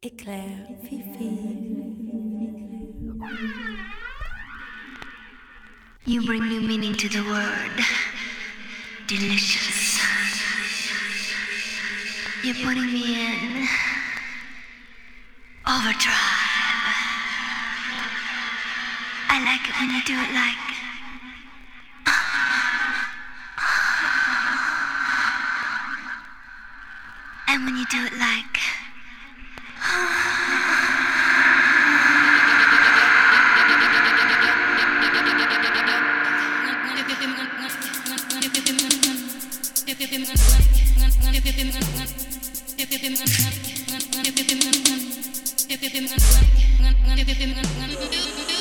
Éclair, Fifi. You bring new meaning to the word. Delicious. You're putting me in overdrive. I like it when you do it like. And when you do it like. Thank you.